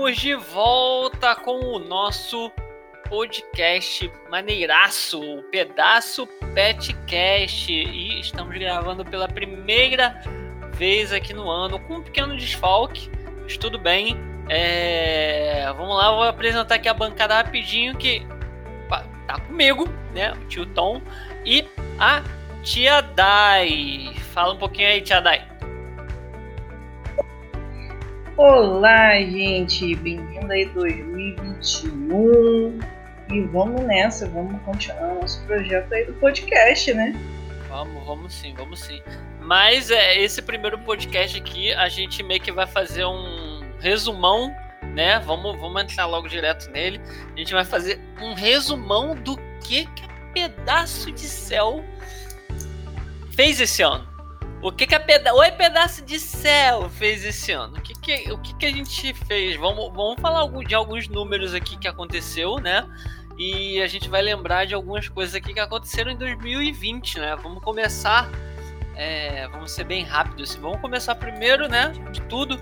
Estamos de volta com o nosso podcast maneiraço, o Pedaço Petcast. E estamos gravando pela primeira vez aqui no ano, com um pequeno desfalque, mas tudo bem. É... Vamos lá, vou apresentar aqui a bancada rapidinho que tá comigo, né? O tio Tom e a tia Dai. Fala um pouquinho aí, tia Dai. Olá, gente, bem-vindo aí 2021 e vamos nessa, vamos continuar nosso projeto aí do podcast, né? Vamos, vamos sim, vamos sim. Mas é, esse primeiro podcast aqui a gente meio que vai fazer um resumão, né? Vamos, vamos entrar logo direto nele. A gente vai fazer um resumão do que, que pedaço de céu fez esse ano. O que, que a peda Oi, pedaço de céu fez esse ano? O que, que, o que, que a gente fez? Vamos, vamos falar de alguns números aqui que aconteceu, né? E a gente vai lembrar de algumas coisas aqui que aconteceram em 2020, né? Vamos começar. É, vamos ser bem rápidos. Vamos começar primeiro, né? De tudo.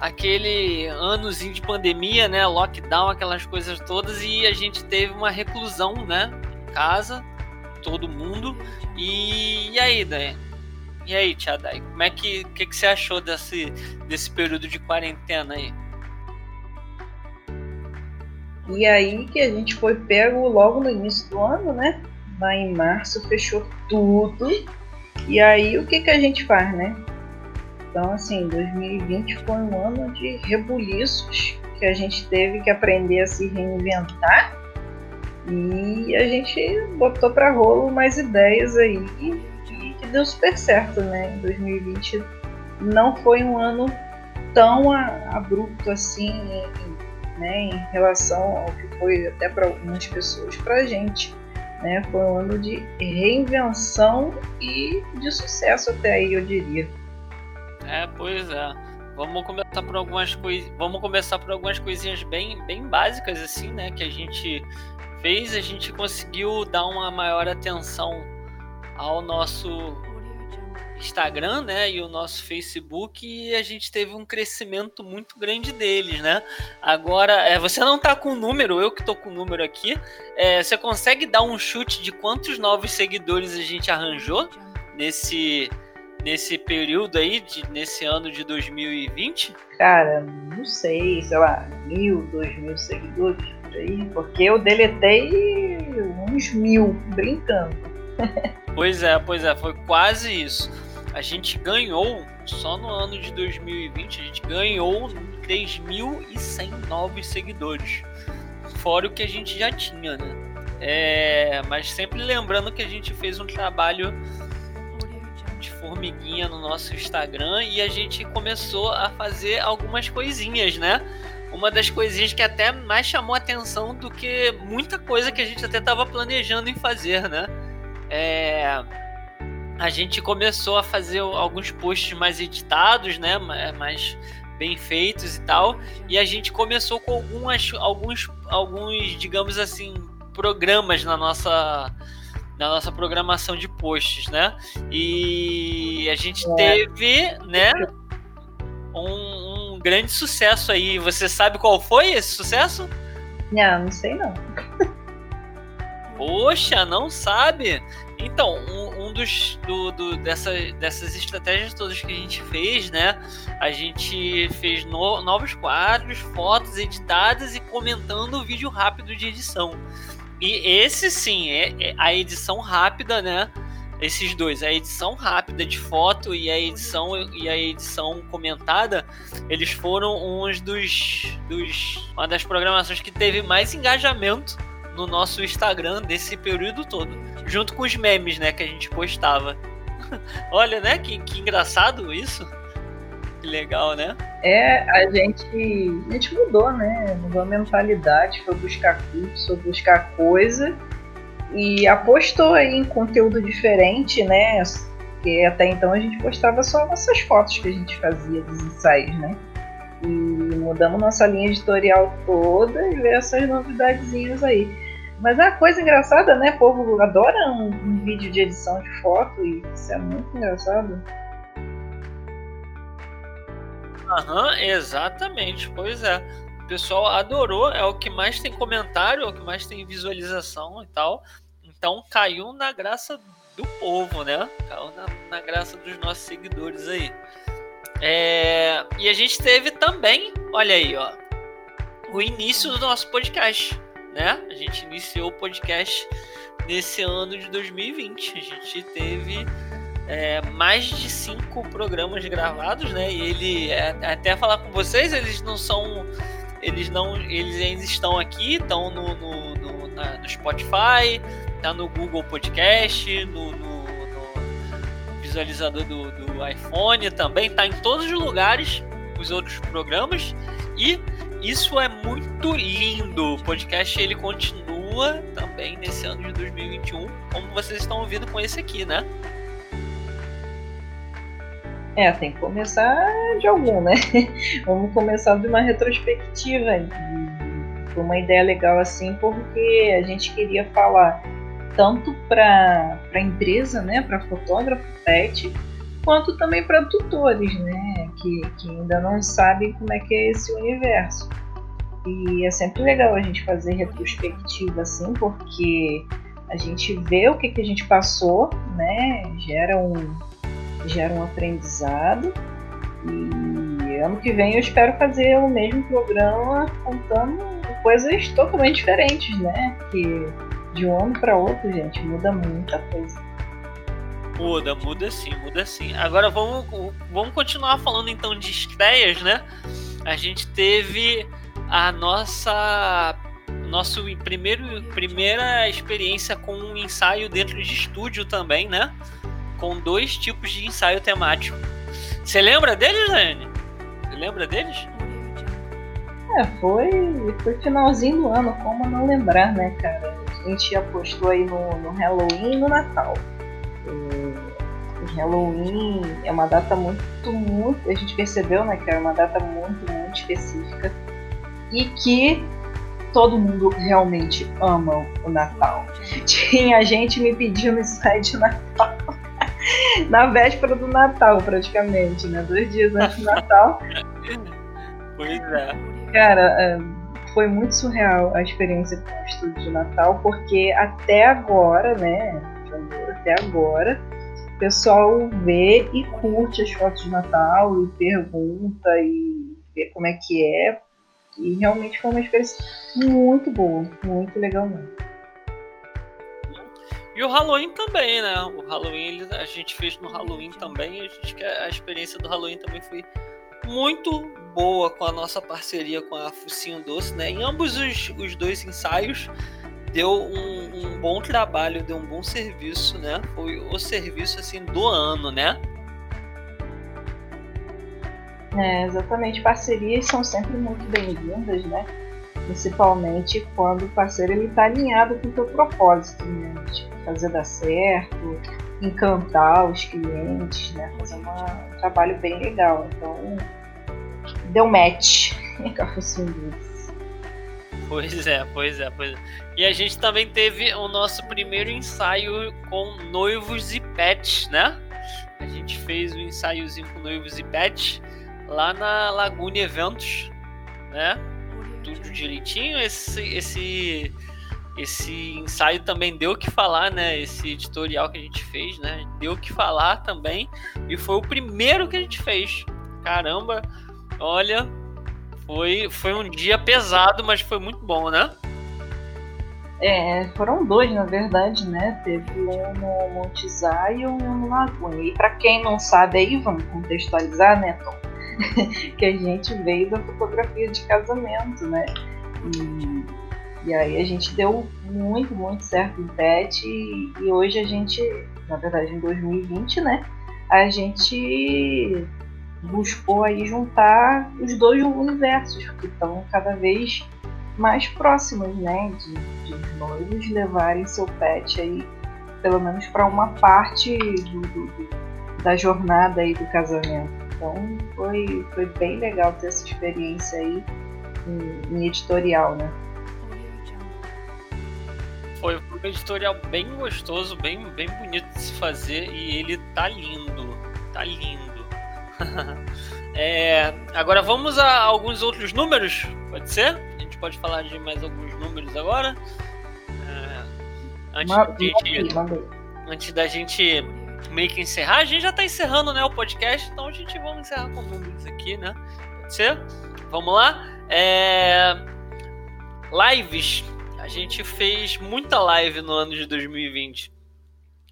Aquele anozinho de pandemia, né? Lockdown, aquelas coisas todas. E a gente teve uma reclusão, né? Em casa, todo mundo. E, e aí, né? E aí, Tia Dai, como é que, que, que você achou desse, desse período de quarentena aí? E aí que a gente foi pego logo no início do ano, né? Lá em março fechou tudo. E aí o que, que a gente faz, né? Então, assim, 2020 foi um ano de rebuliços que a gente teve que aprender a se reinventar. E a gente botou para rolo mais ideias aí deu super certo, né? Em 2020 não foi um ano tão abrupto assim, né, em relação ao que foi até para algumas pessoas, para a gente. Né? Foi um ano de reinvenção e de sucesso até aí, eu diria. É, pois é. Vamos começar por algumas coisas. Vamos começar por algumas coisinhas bem, bem básicas assim, né? Que a gente fez. A gente conseguiu dar uma maior atenção ao nosso Instagram, né, e o nosso Facebook e a gente teve um crescimento muito grande deles, né? Agora, é, você não tá com o número, eu que tô com o número aqui. É, você consegue dar um chute de quantos novos seguidores a gente arranjou nesse nesse período aí, de, nesse ano de 2020? Cara, não sei, sei lá, mil, dois mil seguidores por aí, porque eu deletei uns mil, brincando. Pois é, pois é, foi quase isso. A gente ganhou, só no ano de 2020, a gente ganhou 3.100 novos seguidores. Fora o que a gente já tinha, né? É, mas sempre lembrando que a gente fez um trabalho de formiguinha no nosso Instagram e a gente começou a fazer algumas coisinhas, né? Uma das coisinhas que até mais chamou atenção do que muita coisa que a gente até estava planejando em fazer, né? É, a gente começou a fazer alguns posts mais editados, né? Mais bem feitos e tal. E a gente começou com algumas, alguns, alguns, digamos assim, programas na nossa na nossa programação de posts, né? E a gente é. teve, né, um, um, grande sucesso aí. Você sabe qual foi esse sucesso? Não, não sei não. Poxa, não sabe? Então, um, um dos do, do, dessa, dessas estratégias todas que a gente fez, né? A gente fez no, novos quadros, fotos editadas e comentando o vídeo rápido de edição. E esse sim, é, é a edição rápida, né? Esses dois, a edição rápida de foto e a edição e a edição comentada, eles foram uns dos, dos uma das programações que teve mais engajamento no nosso Instagram desse período todo. Junto com os memes, né, que a gente postava. Olha, né, que, que engraçado isso. Que legal, né? É, a gente, a gente mudou, né? Mudou a mentalidade, foi buscar curso, foi buscar coisa e apostou aí em conteúdo diferente, né? Porque até então a gente postava só nossas fotos que a gente fazia dos ensaios, né? E mudamos nossa linha editorial toda e veio essas novidadezinhas aí. Mas é uma coisa engraçada, né? O povo adora um, um vídeo de edição de foto e isso é muito engraçado. Aham, exatamente, pois é. pessoal adorou, é o que mais tem comentário, é o que mais tem visualização e tal. Então caiu na graça do povo, né? Caiu na, na graça dos nossos seguidores aí. É, e a gente teve também, olha aí, ó, o início do nosso podcast, né? A gente iniciou o podcast nesse ano de 2020. A gente teve é, mais de cinco programas gravados, né? E ele é, até falar com vocês, eles não são, eles não, eles ainda estão aqui, estão no, no, no, na, no Spotify, tá no Google Podcast, no, no, no visualizador do, do, iPhone também, tá em todos os lugares os outros programas e isso é muito lindo. O podcast ele continua também nesse ano de 2021, como vocês estão ouvindo com esse aqui, né? É, tem que começar de algum, né? Vamos começar de uma retrospectiva. Foi uma ideia legal assim, porque a gente queria falar tanto para a empresa, né, para fotógrafo pet, quanto também para tutores, né, que, que ainda não sabem como é que é esse universo. E é sempre legal a gente fazer retrospectiva assim, porque a gente vê o que, que a gente passou, né, gera um, gera um aprendizado. E ano que vem eu espero fazer o mesmo programa contando coisas totalmente diferentes, né, que de um ano para outro, gente, muda muita coisa. Muda, muda sim, muda sim. Agora vamos, vamos continuar falando então de estreias, né? A gente teve a nossa nosso primeiro primeira experiência com um ensaio dentro de estúdio também, né? Com dois tipos de ensaio temático. Você lembra deles, Dani? Você lembra deles? É, foi, foi finalzinho do ano, como não lembrar, né, cara? A gente apostou aí no, no Halloween e no Natal. Halloween é uma data muito, muito. A gente percebeu, né, que era uma data muito, muito específica e que todo mundo realmente ama o Natal. Tinha gente me pedindo ensaio de Natal. Na véspera do Natal, praticamente, né? Dois dias antes do Natal. Pois é. Cara, é, foi muito surreal a experiência com o estúdio de Natal, porque até agora, né, até agora, o pessoal vê e curte as fotos de Natal e pergunta e vê como é que é. E realmente foi uma experiência muito boa, muito legal mesmo. E o Halloween também, né? O Halloween a gente fez no Halloween também. A, gente, a experiência do Halloween também foi muito boa com a nossa parceria com a Focinho Doce, né? Em ambos os, os dois ensaios deu um, um, bom trabalho, deu um bom serviço, né? Foi o serviço assim do ano, né? É, exatamente. Parcerias são sempre muito bem-vindas, né? Principalmente quando o parceiro ele está alinhado com o seu propósito, né? Tipo, fazer dar certo, encantar os clientes, né? Fazer uma, um trabalho bem legal. Então, deu match com a Focinho Pois é, pois é, pois é. E a gente também teve o nosso primeiro ensaio com noivos e pets, né? A gente fez um ensaiozinho com noivos e pets lá na Laguna Eventos, né? Tudo direitinho. Esse, esse, esse ensaio também deu o que falar, né? Esse editorial que a gente fez, né? Deu o que falar também. E foi o primeiro que a gente fez. Caramba, olha, foi, foi um dia pesado, mas foi muito bom, né? É, foram dois, na verdade, né? Teve um no Monte Zion e um no Laguna. E para quem não sabe aí, vamos contextualizar, né, Tom? que a gente veio da fotografia de casamento, né? E, e aí a gente deu muito, muito certo em PET e, e hoje a gente, na verdade em 2020, né? A gente buscou aí juntar os dois universos que estão cada vez mais próximos, né, de, de os noivos levarem seu pet aí, pelo menos para uma parte do, do, da jornada aí do casamento. Então foi, foi bem legal ter essa experiência aí em, em editorial, né? Foi um editorial bem gostoso, bem, bem bonito de se fazer e ele tá lindo, tá lindo. É, agora vamos a alguns outros números, pode ser? A gente pode falar de mais alguns números agora. É, antes, gente, antes da gente meio que encerrar, a gente já está encerrando né, o podcast, então a gente vamos encerrar com números aqui, né? Pode ser? Vamos lá? É, lives. A gente fez muita live no ano de 2020.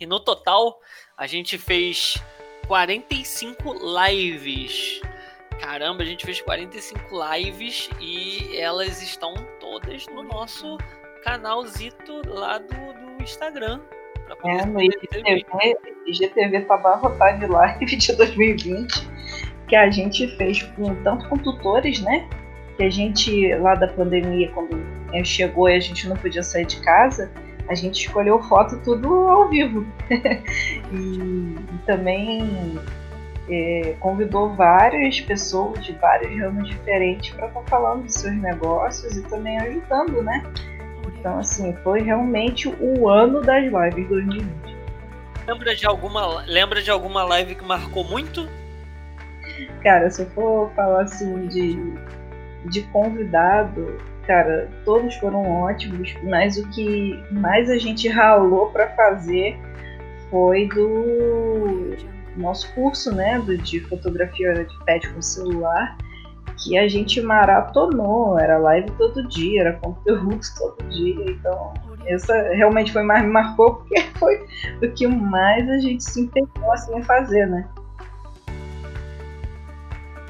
E no total, a gente fez 45 lives. Caramba, a gente fez 45 lives e elas estão todas no nosso canalzito lá do, do Instagram. É, no IGTV, IGTV tá abarrotado de live de 2020 que a gente fez com, tanto com tutores, né? Que a gente, lá da pandemia, quando chegou e a gente não podia sair de casa, a gente escolheu foto tudo ao vivo. e, e, também é, convidou várias pessoas de vários ramos diferentes para estar tá falando dos seus negócios e também ajudando, né? Então, assim, foi realmente o ano das lives 2020. Lembra de alguma, lembra de alguma live que marcou muito? Cara, se eu for falar assim de, de convidado, cara, todos foram ótimos, mas o que mais a gente ralou para fazer foi do nosso curso, né, do, de fotografia de pet com celular, que a gente maratonou, era live todo dia, era conteúdo todo dia, então essa realmente foi mais me marcou porque foi o que mais a gente se empenhou assim a fazer, né?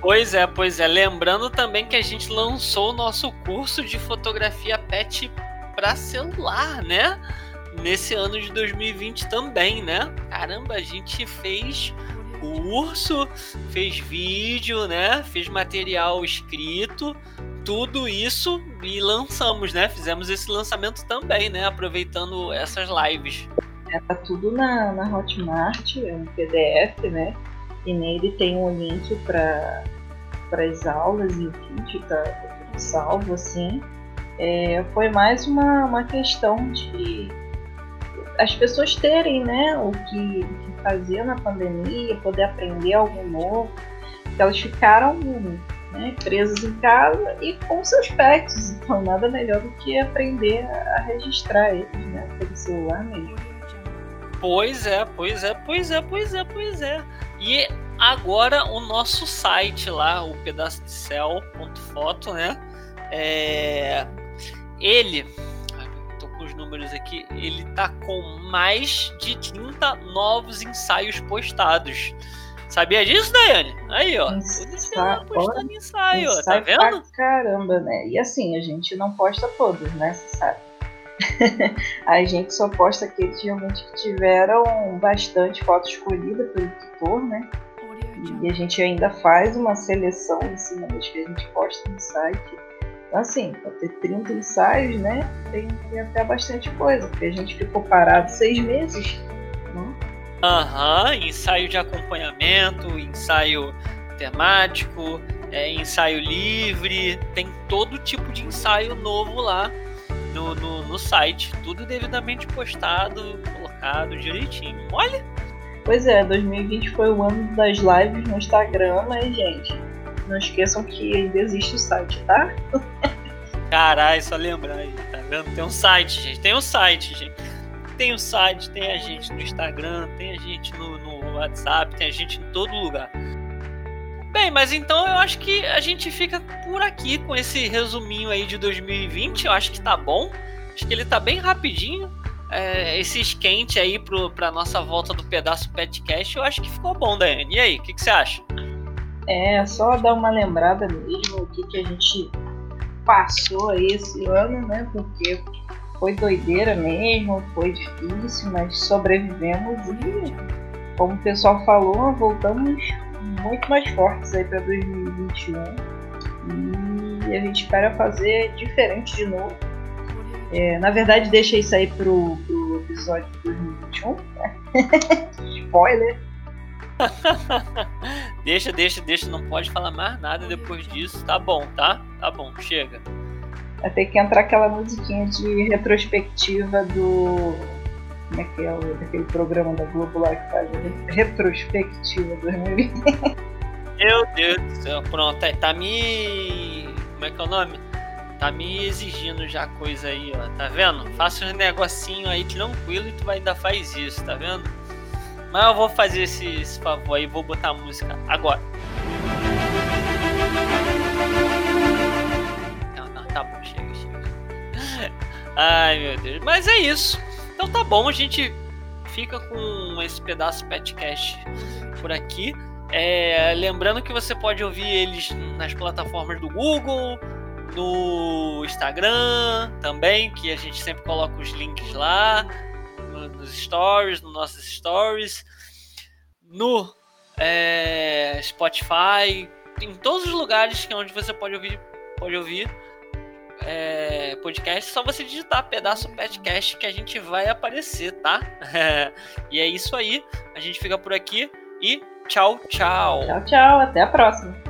Pois é, pois é. Lembrando também que a gente lançou o nosso curso de fotografia pet para celular, né? Nesse ano de 2020 também, né? Caramba, a gente fez curso, fez vídeo, né? Fez material escrito, tudo isso e lançamos, né? Fizemos esse lançamento também, né? Aproveitando essas lives. É, tá tudo na, na Hotmart, é um PDF, né? E nele tem um link para as aulas e o vídeo tá salvo assim. É, foi mais uma, uma questão de as pessoas terem né, o que, que fazer na pandemia, poder aprender algo novo. Elas ficaram né, presas em casa e com seus pets, então nada melhor do que aprender a registrar eles né, pelo celular mesmo. Pois é, pois é, pois é, pois é, pois é. E agora o nosso site lá, o pedaço de céu.foto, né? É, ele, tô com os números aqui, ele tá com mais de 30 novos ensaios postados. Sabia disso, Daiane? Aí, ó. Ensa... postando ensaio, ensaio, tá vendo? caramba, né? E assim, a gente não posta todos, né? Você sabe. a gente só posta aqueles realmente que tiveram bastante foto escolhida pelo tutor, né? E a gente ainda faz uma seleção em cima das que a gente posta no site. Então, assim, para ter 30 ensaios, né? Tem, tem, até bastante coisa, porque a gente ficou parado seis meses. Né? Aham, uhum, ensaio de acompanhamento, ensaio temático, é, ensaio livre, tem todo tipo de ensaio novo lá no, no, no site. Tudo devidamente postado, colocado direitinho. Olha! Pois é, 2020 foi o ano das lives no Instagram, mas, gente, não esqueçam que ainda existe o site, tá? Caralho, só lembrar aí, tá vendo? Tem um site, gente. Tem um site, gente. Tem o um site, tem a gente no Instagram, tem a gente no, no WhatsApp, tem a gente em todo lugar. Bem, mas então eu acho que a gente fica por aqui com esse resuminho aí de 2020. Eu acho que tá bom. Acho que ele tá bem rapidinho. É, esse esquente aí pro, pra nossa volta do pedaço Petcast, eu acho que ficou bom, Daiane. E aí, o que, que, você acha? É, só dar uma lembrada mesmo o que, que a gente passou aí esse ano, né? Porque foi doideira mesmo, foi difícil, mas sobrevivemos e, como o pessoal falou, voltamos muito mais fortes aí para 2021 e a gente espera fazer diferente de novo. É, na verdade, deixa isso aí pro, pro episódio de 2021. Né? Spoiler! deixa, deixa, deixa, não pode falar mais nada depois disso. Tá bom, tá? Tá bom, chega. Vai ter que entrar aquela musiquinha de retrospectiva do como é que é programa da Globo lá que faz a retrospectiva 2020. Meu Deus do céu, pronto, é, tá me. Como é que é o nome? Tá me exigindo já coisa aí, ó. Tá vendo? Faça um negocinho aí tranquilo e tu vai ainda faz isso, tá vendo? Mas eu vou fazer esse, esse favor aí, vou botar a música agora. Não, não, tá bom, chega, chega. Ai meu Deus. Mas é isso. Então tá bom, a gente fica com esse pedaço podcast por aqui. É, lembrando que você pode ouvir eles nas plataformas do Google, no Instagram também, que a gente sempre coloca os links lá, nos stories, nos nossos stories, no é, Spotify, em todos os lugares que é onde você pode ouvir, pode ouvir é, podcast, só você digitar pedaço podcast que a gente vai aparecer, tá? e é isso aí, a gente fica por aqui e tchau, tchau. Tchau, tchau, até a próxima.